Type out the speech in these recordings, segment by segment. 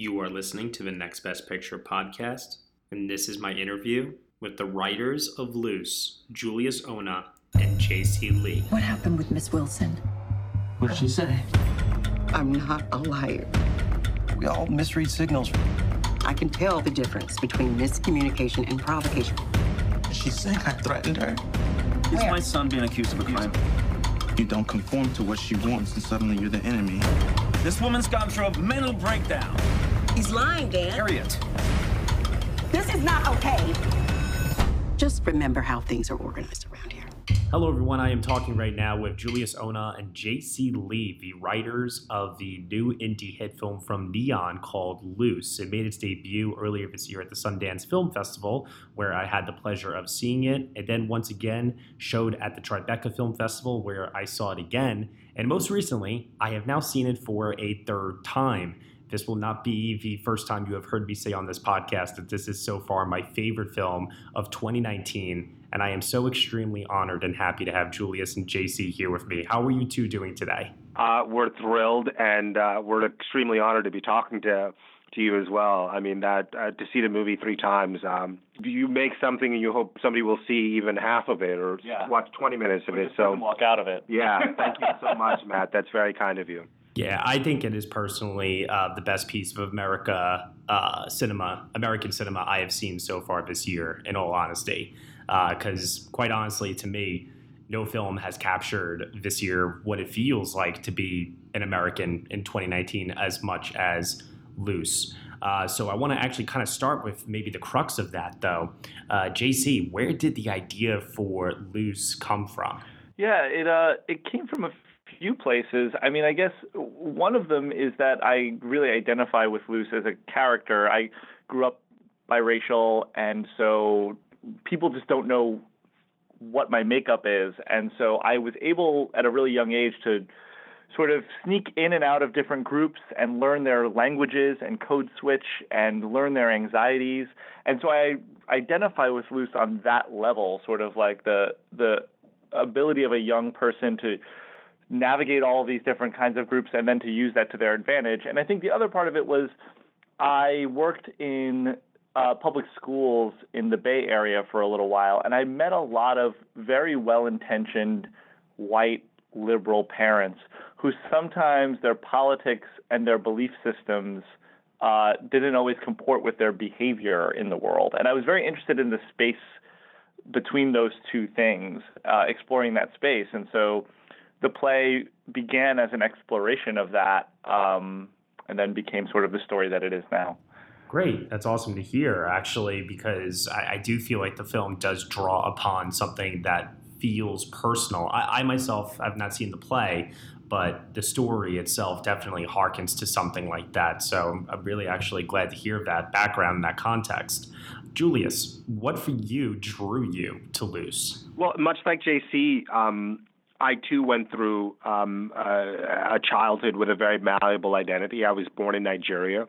You are listening to the Next Best Picture podcast, and this is my interview with the writers of Luce, Julius Onah and J.C. Lee. What happened with Miss Wilson? What did she say? I'm not a liar. We all misread signals. I can tell the difference between miscommunication and provocation. She's saying I threatened her. Is my son being accused of a crime? You don't conform to what she wants, and suddenly you're the enemy. This woman's gone through a mental breakdown. He's lying, Dan. Harriet. This is not okay. Just remember how things are organized around here. Hello, everyone. I am talking right now with Julius Onah and J.C. Lee, the writers of the new indie hit film from Neon called Luce. It made its debut earlier this year at the Sundance Film Festival, where I had the pleasure of seeing it, and then once again showed at the Tribeca Film Festival, where I saw it again. And most recently, I have now seen it for a third time. This will not be the first time you have heard me say on this podcast that this is so far my favorite film of 2019 and I am so extremely honored and happy to have Julius and JC here with me. How are you two doing today? Uh, we're thrilled, and uh, we're extremely honored to be talking to to you as well. I mean, that uh, to see the movie three times, um, you make something and you hope somebody will see even half of it or Yeah. watch 20 minutes of Or it. just So, walk out of it. yeah, thank you so much, Matt. That's very kind of you. Yeah, I think it is personally uh, the best piece of America uh, cinema, American cinema I have seen so far this year. In all honesty, because quite honestly, to me, no film has captured this year what it feels like to be an American in 2019 as much as Luce. Uh, so I want to actually kind of start with maybe the crux of that, though. Uh, JC, where did the idea for Luce come from? Yeah, it uh it came from a few places. I mean, I guess one of them is that I really identify with Luce as a character. I grew up biracial, and so people just don't know what my makeup is, and so I was able at a really young age to sort of sneak in and out of different groups and learn their languages and code switch and learn their anxieties. And so I identify with Luce on that level, sort of like the the ability of a young person to navigate all these different kinds of groups and then to use that to their advantage. And I think the other part of it was I worked in uh, public schools in the Bay Area for a little while, and I met a lot of very well intentioned white liberal parents who sometimes their politics and their belief systems uh, didn't always comport with their behavior in the world. And I was very interested in the space between those two things, uh, exploring that space. And so the play began as an exploration of that um, and then became sort of the story that it is now. Great. That's awesome to hear, actually, because I, I do feel like the film does draw upon something that feels personal. I, I myself have not seen the play, but the story itself definitely harkens to something like that. So I'm really actually glad to hear that background and that context. Julius, what for you drew you to Luce? Well, much like JC, um, I too went through um, a, childhood with a very malleable identity. I was born in Nigeria.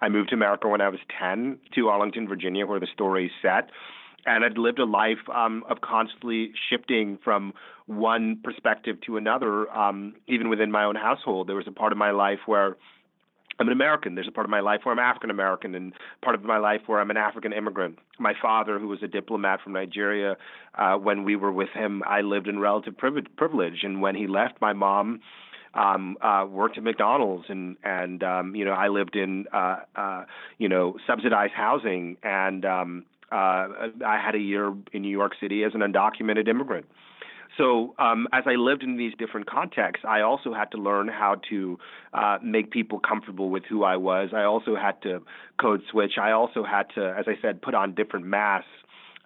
I moved to America when I was 10 to Arlington, Virginia, where the story is set. And I'd lived a life um, of constantly shifting from one perspective to another, um, even within my own household. There was a part of my life where I'm an American. There's a part of my life where I'm African American, and part of my life where I'm an African immigrant. My father, who was a diplomat from Nigeria, uh, when we were with him, I lived in relative privi- privilege. And when he left, my mom um, uh, worked at McDonald's, and and um, you know I lived in uh, uh, you know subsidized housing, and um, uh, I had a year in New York City as an undocumented immigrant. So um, as I lived in these different contexts, I also had to learn how to uh, make people comfortable with who I was. I also had to code switch. I also had to, as I said, put on different masks.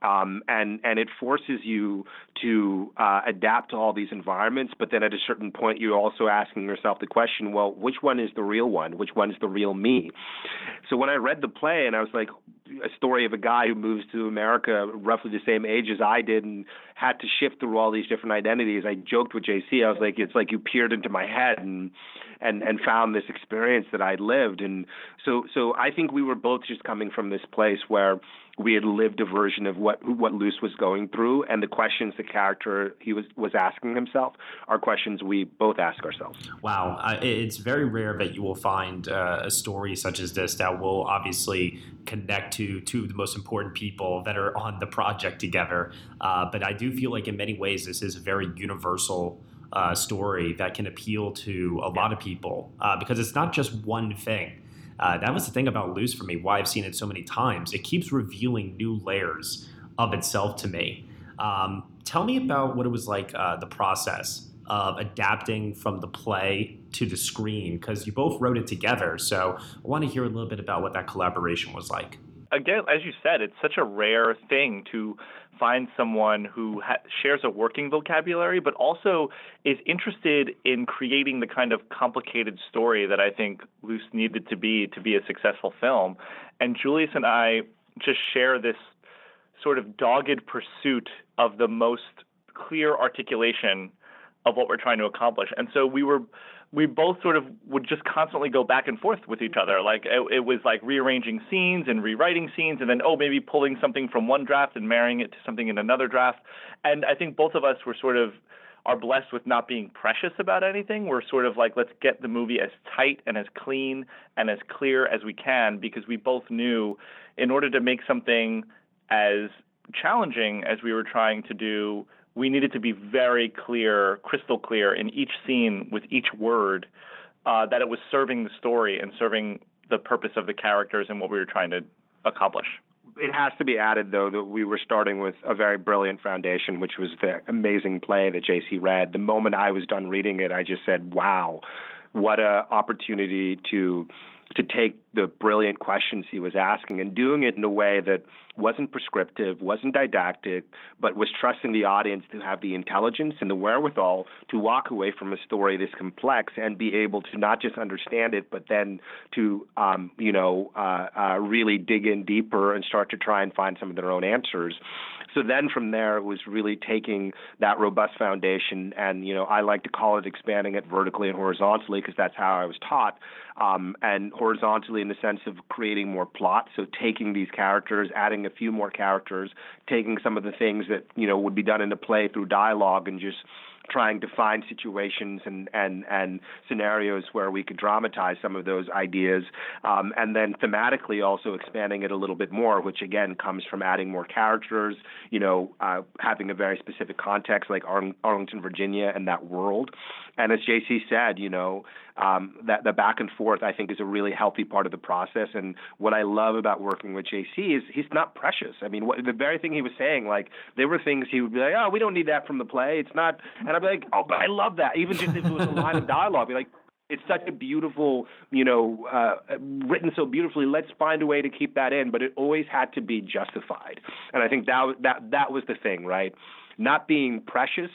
Um, and and it forces you to uh, adapt to all these environments. But then at a certain point, you're also asking yourself the question: Well, which one is the real one? Which one is the real me? So when I read the play, and I was like, a story of a guy who moves to America roughly the same age as I did and had to shift through all these different identities. I joked with JC. I was like, it's like you peered into my head and and and found this experience that I'd lived. And so so I think we were both just coming from this place where we had lived a version of what what Luce was going through, and the questions the character he was was asking himself are questions we both ask ourselves. Wow, uh, it's very rare that you will find uh, a story such as this that will obviously connect to two of the most important people that are on the project together. Uh, but I do feel like in many ways this is a very universal. Uh, story that can appeal to a lot of people uh, because it's not just one thing. Uh, that was the thing about Luce for me, why I've seen it so many times. It keeps revealing new layers of itself to me. Um, tell me about what it was like, uh, the process of adapting from the play to the screen, because you both wrote it together. So I want to hear a little bit about what that collaboration was like. Again, as you said, it's such a rare thing to find someone who ha- shares a working vocabulary, but also is interested in creating the kind of complicated story that I think Luce needed to be to be a successful film. And Julius and I just share this sort of dogged pursuit of the most clear articulation of what we're trying to accomplish. And so we were we both sort of would just constantly go back and forth with each other. Like it, it, was like rearranging scenes and rewriting scenes, and then oh maybe pulling something from one draft and marrying it to something in another draft. And I think both of us were sort of are blessed with not being precious about anything. We're sort of like let's get the movie as tight and as clean and as clear as we can because we both knew in order to make something as challenging as we were trying to do we needed to be very clear, crystal clear in each scene with each word uh, that it was serving the story and serving the purpose of the characters and what we were trying to accomplish. It has to be added, though, that we were starting with a very brilliant foundation, which was the amazing play that JC read. The moment I was done reading it, I just said, wow, what a opportunity to to take the brilliant questions he was asking and doing it in a way that wasn't prescriptive, wasn't didactic, but was trusting the audience to have the intelligence and the wherewithal to walk away from a story this complex and be able to not just understand it, but then to, um, you know, uh, uh, really dig in deeper and start to try and find some of their own answers. So then from there, it was really taking that robust foundation, and you know, I like to call it expanding it vertically and horizontally because that's how I was taught, um, and horizontally in the sense of creating more plot. So taking these characters, adding a few more characters, taking some of the things that you know would be done in a play through dialogue, and just trying to find situations and, and, and scenarios where we could dramatize some of those ideas, um, and then thematically also expanding it a little bit more, which again comes from adding more characters, you know, uh, having a very specific context like Arlington, Virginia, and that world. And as JC said, you know, um, that the back and forth I think is a really healthy part of the process. And what I love about working with JC is he's not precious. I mean, what, the very thing he was saying, like there were things he would be like, oh, we don't need that from the play. It's not, and I'd be like, oh, but I love that. Even just if it was a line of dialogue, be like, it's such a beautiful, you know, uh, written so beautifully. Let's find a way to keep that in, but it always had to be justified. And I think that that that was the thing, right? Not being precious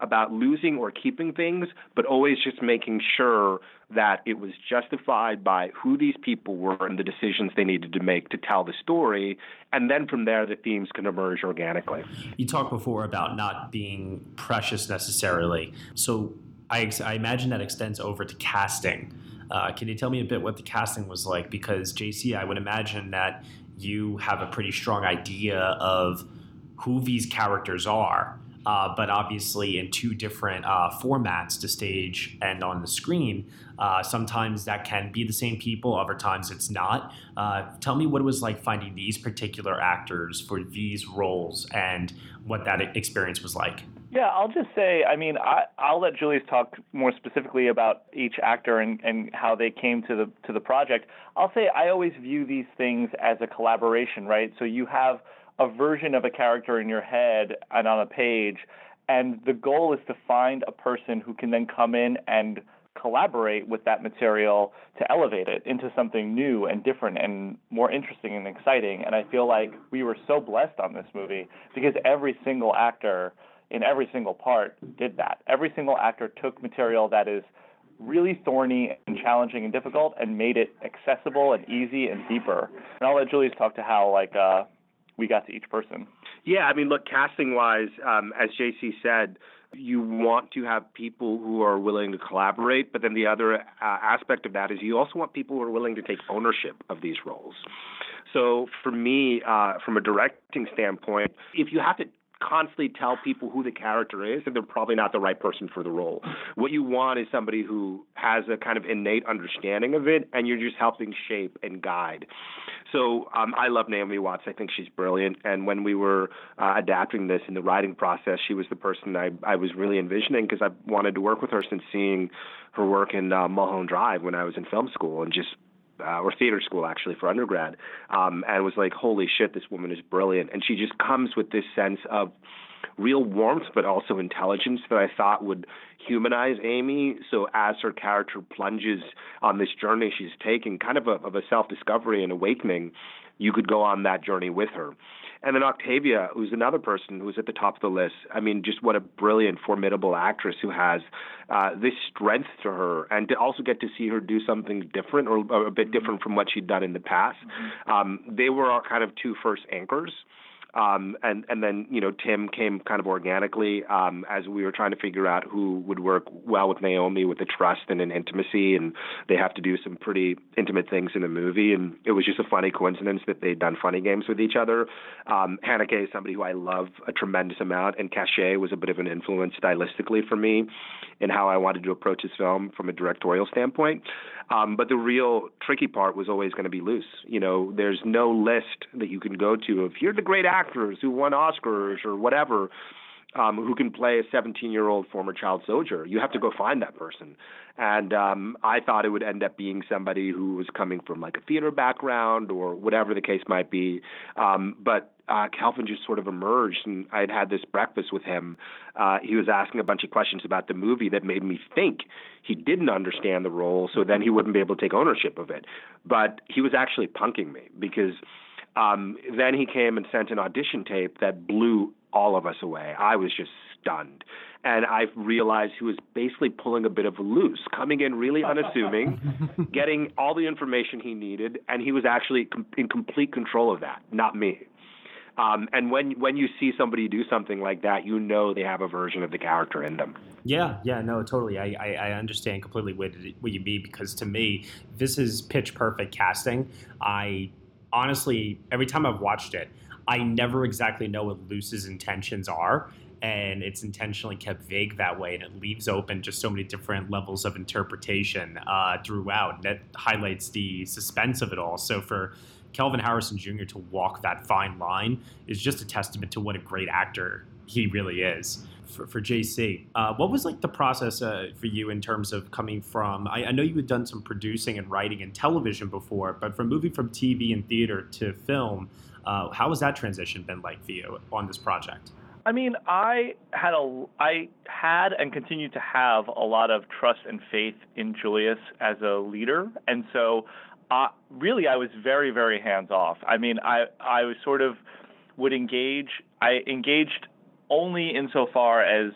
about losing or keeping things, but always just making sure that it was justified by who these people were and the decisions they needed to make to tell the story. And then from there, the themes can emerge organically. You talked before about not being precious necessarily. So I, I imagine that extends over to casting. Uh, can you tell me a bit what the casting was like? Because JC, I would imagine that you have a pretty strong idea of who these characters are uh, but obviously in two different uh, formats to stage and on the screen. Uh, sometimes that can be the same people, other times it's not. Uh, tell me what it was like finding these particular actors for these roles and what that experience was like. Yeah, I'll just say, I mean, I, I'll let Julius talk more specifically about each actor and, and how they came to the to the project. I'll say I always view these things as a collaboration, right? So you have a version of a character in your head and on a page. And the goal is to find a person who can then come in and collaborate with that material to elevate it into something new and different and more interesting and exciting. And I feel like we were so blessed on this movie because every single actor in every single part did that. Every single actor took material that is really thorny and challenging and difficult and made it accessible and easy and deeper. And I'll let Julius talk to how like uh, we got to each person. Yeah, I mean, look, casting wise, um, as JC said, you want to have people who are willing to collaborate, but then the other uh, aspect of that is you also want people who are willing to take ownership of these roles. So for me, uh, from a directing standpoint, if you have to constantly tell people who the character is, and they're probably not the right person for the role. What you want is somebody who has a kind of innate understanding of it, and you're just helping shape and guide. So um, I love Naomi Watts. I think she's brilliant. And when we were uh, adapting this in the writing process, she was the person I, I was really envisioning because I wanted to work with her since seeing her work in uh, Mulholland Drive when I was in film school and just uh, or theater school actually for undergrad, um, and was like, holy shit, this woman is brilliant, and she just comes with this sense of real warmth, but also intelligence that I thought would humanize Amy. So as her character plunges on this journey she's taking, kind of a, of a self-discovery and awakening, you could go on that journey with her. And then Octavia, who's another person who's at the top of the list. I mean, just what a brilliant, formidable actress who has uh, this strength to her, and to also get to see her do something different or, or a bit different from what she'd done in the past. Um, they were our kind of two first anchors. Um, and and then you know Tim came kind of organically um, as we were trying to figure out who would work well with Naomi with the trust and an intimacy, and they have to do some pretty intimate things in the movie, and it was just a funny coincidence that they'd done funny games with each other. Um, Haneke is somebody who I love a tremendous amount, and Caché was a bit of an influence stylistically for me in how I wanted to approach this film from a directorial standpoint. Um, but the real tricky part was always going to be Luce. You know, there's no list that you can go to of here are the great actors who won Oscars or whatever. Um, who can play a 17 year old former child soldier. You have to go find that person. And um, I thought it would end up being somebody who was coming from like a theater background or whatever the case might be. Um, but uh, Kelvin just sort of emerged, and I had had this breakfast with him. Uh, he was asking a bunch of questions about the movie that made me think he didn't understand the role, so then he wouldn't be able to take ownership of it. But he was actually punking me because um, then he came and sent an audition tape that blew all of us away. I was just stunned. And I realized he was basically pulling a bit of a Luce, coming in really unassuming, getting all the information he needed, and he was actually com- in complete control of that, not me. Um, and when when you see somebody do something like that, you know they have a version of the character in them. Yeah, yeah, no, totally. I, I, I understand completely what, what you mean because to me, this is pitch perfect casting. I honestly, every time I've watched it, I never exactly know what Luce's intentions are. And it's intentionally kept vague that way, and it leaves open just so many different levels of interpretation uh, throughout. That highlights the suspense of it all. So for Kelvin Harrison Jr. to walk that fine line is just a testament to what a great actor he really is. For, for JC, uh, what was like the process uh, for you in terms of coming from? I, I, know you had done some producing and writing and television before, but from moving from TV and theater to film, uh, how has that transition been like for you on this project? I mean, I had a, I had and continue to have a lot of trust and faith in Julius as a leader, and so really I was very, very hands off. I mean, I I was sort of would engage. I engaged only insofar as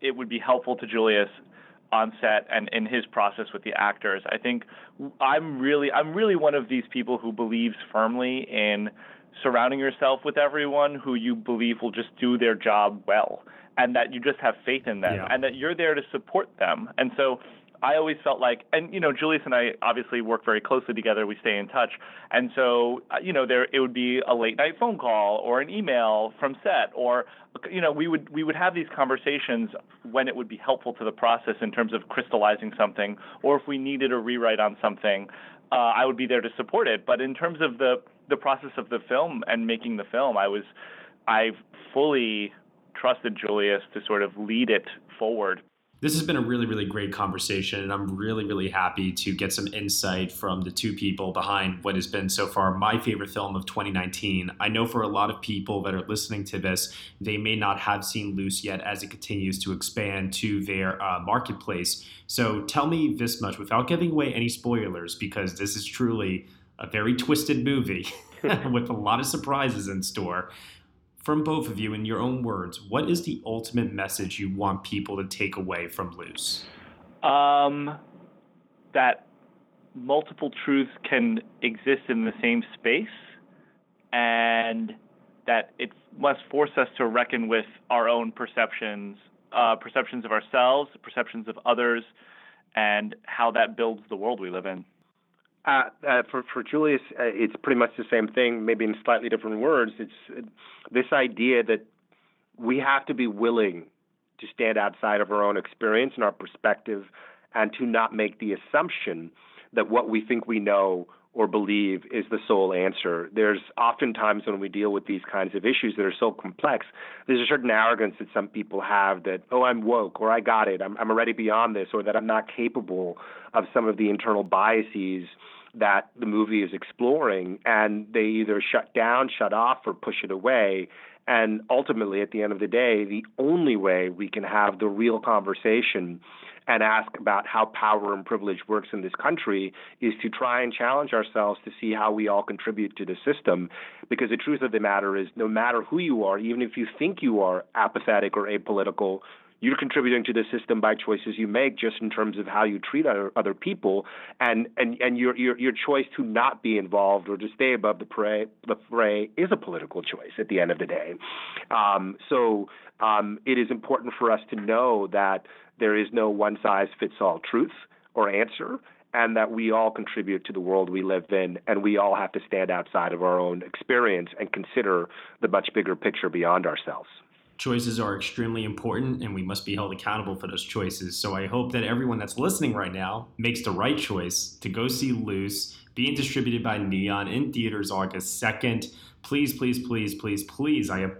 it would be helpful to Julius on set and in his process with the actors. I think I'm really I'm really one of these people who believes firmly in surrounding yourself with everyone who you believe will just do their job well and that you just have faith in them yeah. and that you're there to support them. And so I always felt like, and you know, Julius and I obviously work very closely together. We stay in touch, and so uh, you know, there it would be a late night phone call or an email from set, or you know, we would we would have these conversations when it would be helpful to the process in terms of crystallizing something, or if we needed a rewrite on something, uh, I would be there to support it. But in terms of the the process of the film and making the film, I was I fully trusted Julius to sort of lead it forward this has been a really, really great conversation, and I'm really, really happy to get some insight from the two people behind what has been so far my favorite film of 2019. I know for a lot of people that are listening to this, they may not have seen Luce yet as it continues to expand to their uh, marketplace. So tell me this much without giving away any spoilers, because this is truly a very twisted movie with a lot of surprises in store from both of you, in your own words, what is the ultimate message you want people to take away from Luce? Um, that multiple truths can exist in the same space, and that it must force us to reckon with our own perceptions, uh, perceptions of ourselves, perceptions of others, and how that builds the world we live in. Uh, for for Julius, uh, it's pretty much the same thing, maybe in slightly different words. It's uh, this idea that we have to be willing to stand outside of our own experience and our perspective, and to not make the assumption that what we think we know or believe is the sole answer. There's oftentimes when we deal with these kinds of issues that are so complex, there's a certain arrogance that some people have that, oh, I'm woke, or I got it, I'm, I'm already beyond this, or that I'm not capable of some of the internal biases that the movie is exploring. And they either shut down, shut off, or push it away. And ultimately, at the end of the day, the only way we can have the real conversation and ask about how power and privilege works in this country is to try and challenge ourselves to see how we all contribute to the system. Because the truth of the matter is, no matter who you are, even if you think you are apathetic or apolitical, you're contributing to the system by choices you make just in terms of how you treat other, other people and, and, and your, your, your choice to not be involved or to stay above the fray, the fray is a political choice at the end of the day. Um, so um, it is important for us to know that there is no one size fits all truth or answer, and that we all contribute to the world we live in, and we all have to stand outside of our own experience and consider the much bigger picture beyond ourselves. Choices are extremely important, and we must be held accountable for those choices. So I hope that everyone that's listening right now makes the right choice to go see Luce, being distributed by Neon in theaters August 2nd. Please, please, please, please, please, I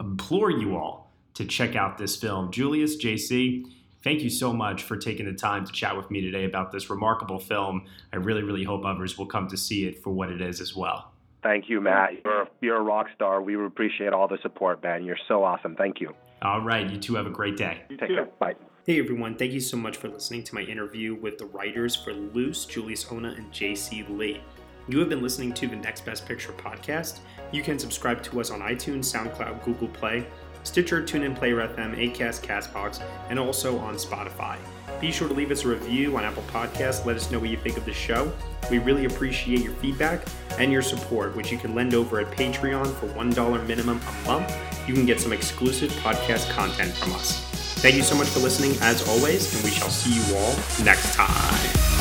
implore you all to check out this film. Julius, JC, thank you so much for taking the time to chat with me today about this remarkable film. I really, really hope others will come to see it for what it is as well. Thank you, Matt. You're, you're a rock star. We appreciate all the support, man. You're so awesome. Thank you. All right. You two have a great day. Take care. Bye. Hey everyone, thank you so much for listening to my interview with the writers for Luce, Julius Onah and JC Lee. You have been listening to the Next Best Picture podcast. You can subscribe to us on iTunes, SoundCloud, Google Play, Stitcher, TuneIn, Player FM, Acast, Castbox, and also on Spotify. Be sure to leave us a review on Apple Podcasts. Let us know what you think of the show. We really appreciate your feedback and your support, which you can lend over at Patreon for $1 minimum a month. You can get some exclusive podcast content from us. Thank you so much for listening, as always, and we shall see you all next time.